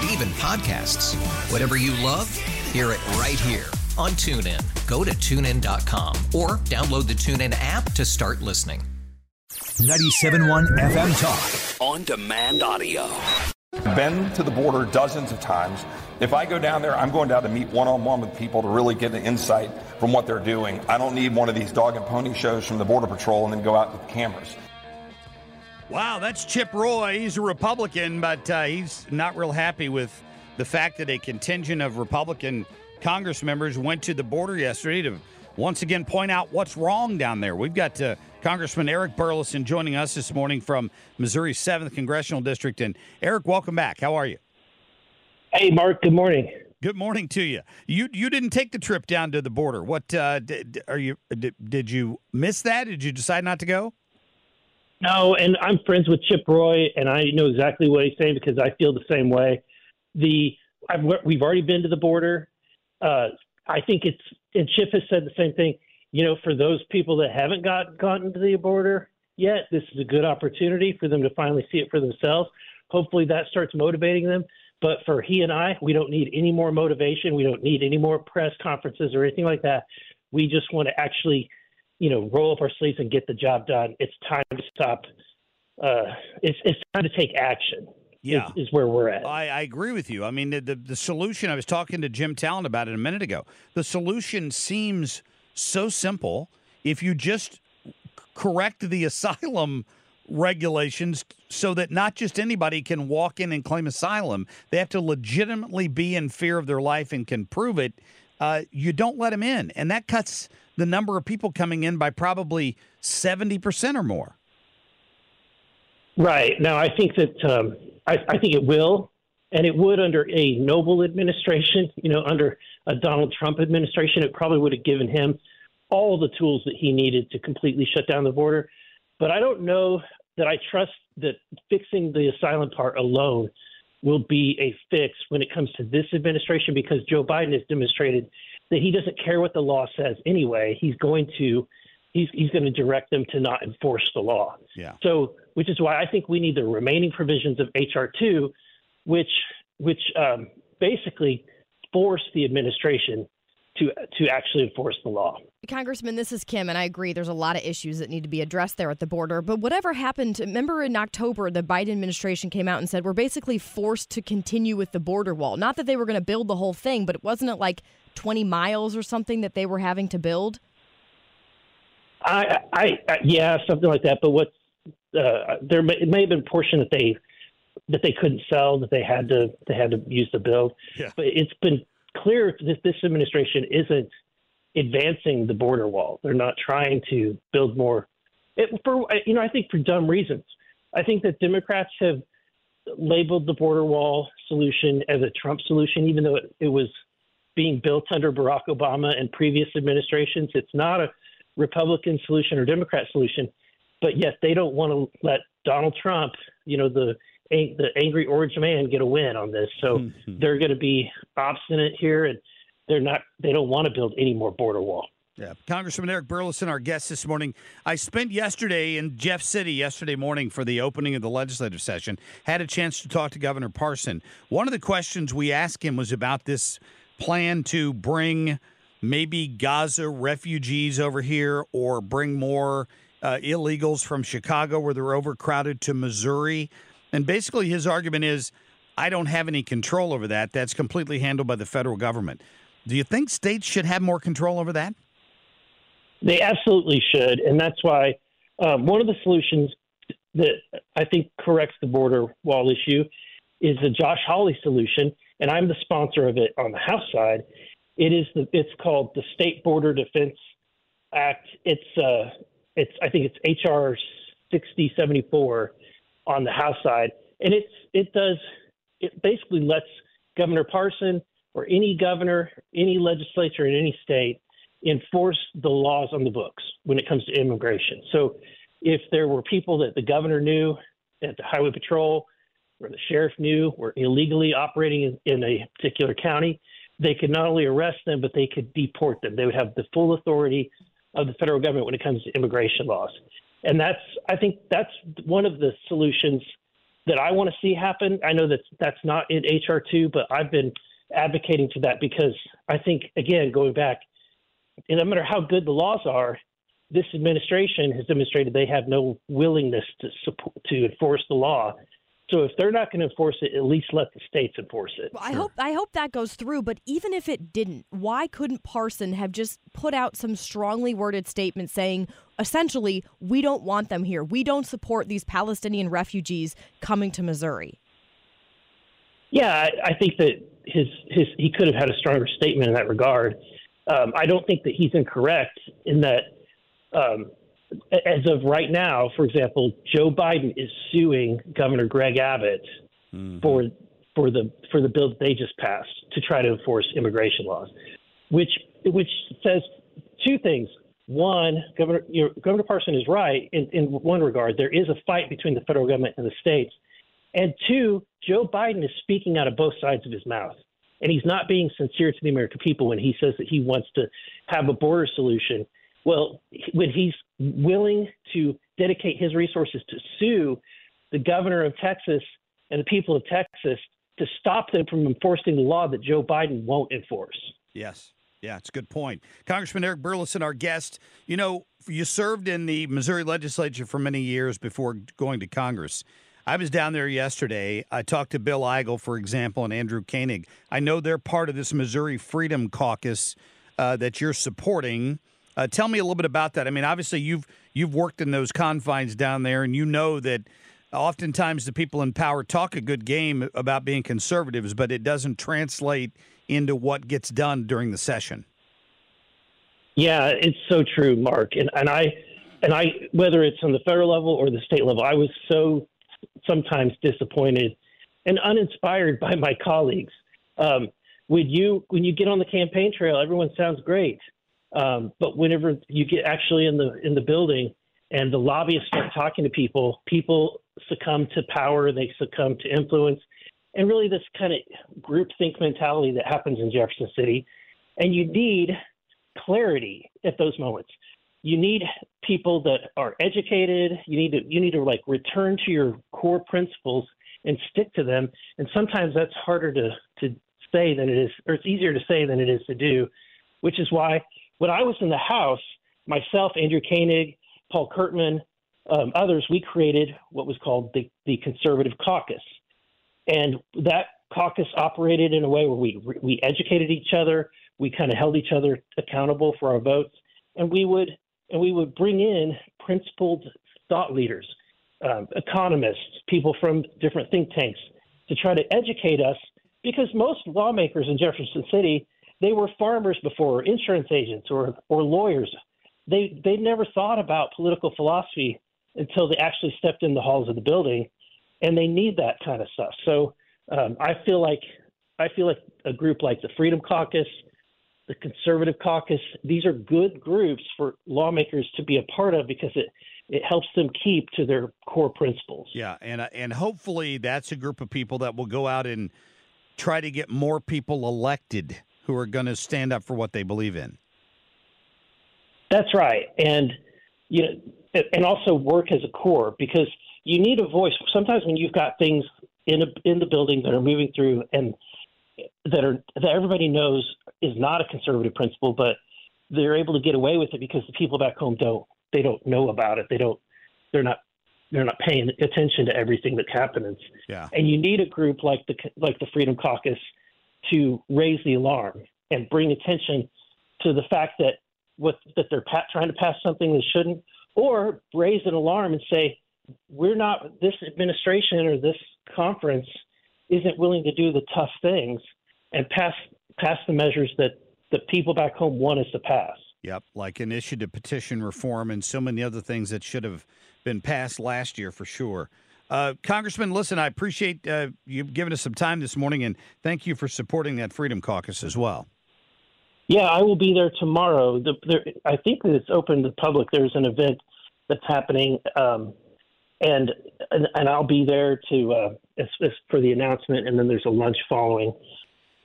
And even podcasts. Whatever you love, hear it right here on TuneIn. Go to tunein.com or download the TuneIn app to start listening. 97.1 FM Talk. On demand audio. Been to the border dozens of times. If I go down there, I'm going down to meet one on one with people to really get an insight from what they're doing. I don't need one of these dog and pony shows from the Border Patrol and then go out with cameras. Wow, that's Chip Roy. He's a Republican, but uh, he's not real happy with the fact that a contingent of Republican Congress members went to the border yesterday to once again point out what's wrong down there. We've got uh, Congressman Eric Burlison joining us this morning from Missouri's 7th Congressional District. And Eric, welcome back. How are you? Hey, Marc. Good morning. Good morning to you. You you didn't take the trip down to the border. What uh, did, are you? Did, did you miss that? Did you decide not to go? No, and I'm friends with Chip Roy, and I know exactly what he's saying because I feel the same way. The I've, we've already been to the border. Uh, I think it's and Chip has said the same thing. You know, for those people that haven't got gotten to the border yet, this is a good opportunity for them to finally see it for themselves. Hopefully, that starts motivating them. But for he and I, we don't need any more motivation. We don't need any more press conferences or anything like that. We just want to actually you know, roll up our sleeves and get the job done. It's time to stop. Uh, it's it's time to take action. Yeah, is, is where we're at. I, I, agree with you. I mean, the, the the solution. I was talking to Jim Talent about it a minute ago. The solution seems so simple. If you just correct the asylum regulations so that not just anybody can walk in and claim asylum, they have to legitimately be in fear of their life and can prove it. Uh, you don't let them in, and that cuts the number of people coming in by probably 70% or more. Right. Now, I think that um, I, I, think it will, and it would under a noble administration. You know, under a Donald Trump administration, it probably would have given him all the tools that he needed to completely shut down the border. But I don't know that I trust that fixing the asylum part alone will be a fix when it comes to this administration because Joe Biden has demonstrated that he doesn't care what the law says anyway. He's going to he's he's going to direct them to not enforce the law. Yeah. So, which is why I think we need the remaining provisions of HR two, which which um, basically force the administration to to actually enforce the law. Congressman, this is Kim, and I agree. There's a lot of issues that need to be addressed there at the border. But whatever happened, remember in October, the Biden administration came out and said we're basically forced to continue with the border wall. Not that they were going to build the whole thing, but it wasn't it like 20 miles or something that they were having to build? I, I, I yeah, something like that. But what uh, there may, it may have been a portion that they that they couldn't sell that they had to they had to use to build. Yeah. But it's been clear that this administration isn't advancing the border wall. They're not trying to build more. It, for you know, I think for dumb reasons. I think that Democrats have labeled the border wall solution as a Trump solution, even though it, it was being built under Barack Obama and previous administrations. It's not a Republican solution or Democrat solution, but yet they don't want to let Donald Trump, you know, the the angry orange man, get a win on this. So mm-hmm. they're going to be obstinate here, and they're not. They don't want to build any more border wall. Yeah. Congressman Eric Burlison, our guest this morning. I spent yesterday in Jeff City yesterday morning for the opening of the legislative session. Had a chance to talk to Governor Parson. One of the questions we asked him was about this plan to bring maybe Gaza refugees over here or bring more uh, illegals from Chicago where they're overcrowded to Missouri. And basically, his argument is I don't have any control over that. That's completely handled by the federal government. Do you think states should have more control over that? They absolutely should, and that's why um, one of the solutions that I think corrects the border wall issue is the Josh Hawley solution, and I'm the sponsor of it on the House side. It is the it's called the State Border Defense Act. It's uh it's I think it's HR 6074 on the House side, and it's it does it basically lets Governor Parson or any governor, any legislature in any state enforce the laws on the books when it comes to immigration. So if there were people that the governor knew at the highway patrol or the sheriff knew were illegally operating in, in a particular county, they could not only arrest them, but they could deport them. They would have the full authority of the federal government when it comes to immigration laws. And that's, I think that's one of the solutions that I want to see happen. I know that that's not in HR2, but I've been advocating for that because I think, again, going back, no matter how good the laws are, this administration has demonstrated they have no willingness to support, to enforce the law. So if they're not going to enforce it, at least let the states enforce it. Well, I hope I hope that goes through. But even if it didn't, why couldn't Parson have just put out some strongly worded statement saying, essentially, we don't want them here. We don't support these Palestinian refugees coming to Missouri. Yeah, I, I think that his his he could have had a stronger statement in that regard. Um, I don't think that he's incorrect in that. Um, as of right now, for example, Joe Biden is suing Governor Greg Abbott mm-hmm. for for the for the bill that they just passed to try to enforce immigration laws, which which says two things. One, Governor you know, Governor Parson is right in, in one regard. There is a fight between the federal government and the states, and two, Joe Biden is speaking out of both sides of his mouth. And he's not being sincere to the American people when he says that he wants to have a border solution. Well, when he's willing to dedicate his resources to sue the governor of Texas and the people of Texas to stop them from enforcing the law that Joe Biden won't enforce. Yes. Yeah, it's a good point. Congressman Eric Burlison, our guest. You know, you served in the Missouri legislature for many years before going to Congress. I was down there yesterday. I talked to Bill Eigel, for example, and Andrew Koenig. I know they're part of this Missouri Freedom Caucus uh, that you're supporting. Uh, tell me a little bit about that. I mean, obviously you've you've worked in those confines down there, and you know that oftentimes the people in power talk a good game about being conservatives, but it doesn't translate into what gets done during the session. Yeah, it's so true, Marc. And and I and I whether it's on the federal level or the state level, I was so sometimes disappointed and uninspired by my colleagues. Um, when you when you get on the campaign trail, everyone sounds great, um, but whenever you get actually in the in the building and the lobbyists start talking to people, people succumb to power, they succumb to influence, and really this kind of group think mentality that happens in Jefferson City. And you need clarity at those moments you need people that are educated. You need to you need to like return to your core principles and stick to them. And sometimes that's harder to to say than it is, or it's easier to say than it is to do. Which is why when I was in the House, myself, Andrew Koenig, Paul Curtman, um, others, we created what was called the the Conservative Caucus, and that caucus operated in a way where we we educated each other. We kind of held each other accountable for our votes, and we would and we would bring in principled thought leaders, um, economists, people from different think tanks to try to educate us because most lawmakers in Jefferson City they were farmers before, insurance agents or or lawyers. They they never thought about political philosophy until they actually stepped in the halls of the building, and they need that kind of stuff. So um, I feel like I feel like a group like the Freedom Caucus, the Conservative Caucus. These are good groups for lawmakers to be a part of because it it helps them keep to their core principles. Yeah, and and hopefully that's a group of people that will go out and try to get more people elected who are going to stand up for what they believe in. That's right, and you know, and also work as a core because you need a voice. Sometimes when you've got things in a, in the building that are moving through and that are that everybody knows is not a conservative principle, but they're able to get away with it because the people back home don't they don't know about it. They don't they're not they're not paying attention to everything that's happening. Yeah. And you need a group like the like the Freedom Caucus to raise the alarm and bring attention to the fact that what that they're pa- trying to pass something they shouldn't, or raise an alarm and say we're not this administration or this conference isn't willing to do the tough things and pass pass the measures that the people back home want us to pass. Yep, like initiative petition reform and so many other things that should have been passed last year for sure. Uh, Congressman, listen, I appreciate uh, you giving us some time this morning, and thank you for supporting that Freedom Caucus as well. Yeah, I will be there tomorrow. The, there, I think that it's open to the public. There's an event that's happening, um, and, and and I'll be there to uh, as, as for the announcement, and then there's a lunch following.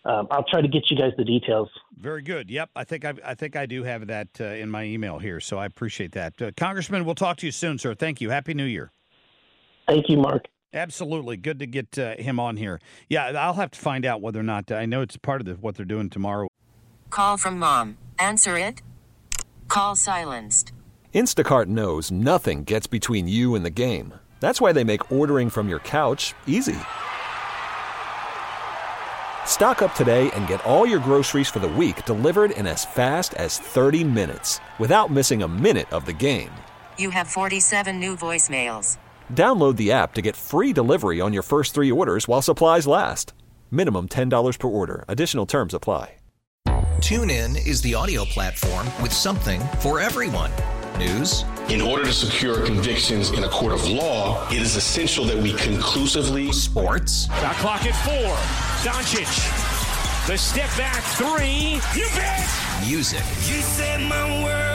Um, I'll try to get you guys the details. Very good. Yep, I think I, I think I do have that uh, in my email here, so I appreciate that. Uh, Congressman, we'll talk to you soon, sir. Thank you. Happy New Year. Thank you, Marc. Absolutely, good to get uh, him on here. Yeah, I'll have to find out whether or not I know it's part of the, what they're doing tomorrow. Call from mom. Answer it. Call silenced. Instacart knows nothing gets between you and the game. That's why they make ordering from your couch easy. Stock up today and get all your groceries for the week delivered in as fast as 30 minutes without missing a minute of the game. You have 47 new voicemails. Download the app to get free delivery on your first three orders while supplies last. Minimum $10 per order. Additional terms apply. TuneIn is the audio platform with something for everyone. News. In order to secure convictions in a court of law, it is essential that we conclusively. Sports. Got clock at four. Doncic. The step back three. You bet. Music. You set my world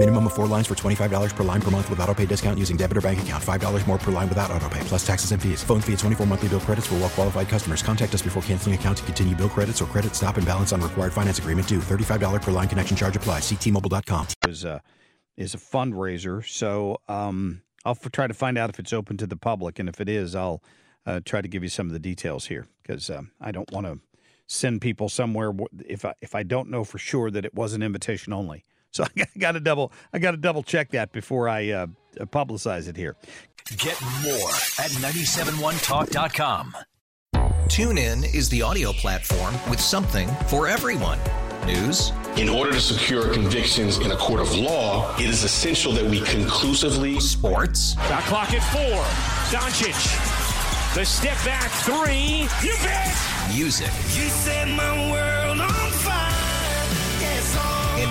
Minimum of four lines for $25 per line per month with auto pay discount using debit or bank account. $5 more per line without auto pay, plus taxes and fees. Phone fee at 24 monthly bill credits for well qualified customers. Contact us before canceling account to continue bill credits or credit stop and balance on required finance agreement due. $35 per line connection charge applies. Ctmobile.com. Is a, is a fundraiser. So um, I'll f- try to find out if it's open to the public. And if it is, I'll uh, try to give you some of the details here because um, I don't want to send people somewhere if I, if I don't know for sure that it was an invitation only. So I got to double I got to double check that before I uh, publicize it here. Get more at 971talk.com. TuneIn is the audio platform with something for everyone. News. In order to secure convictions in a court of law, it is essential that we conclusively. Sports. Got clock at four. Doncic. The step back three. You bet. Music. You set my world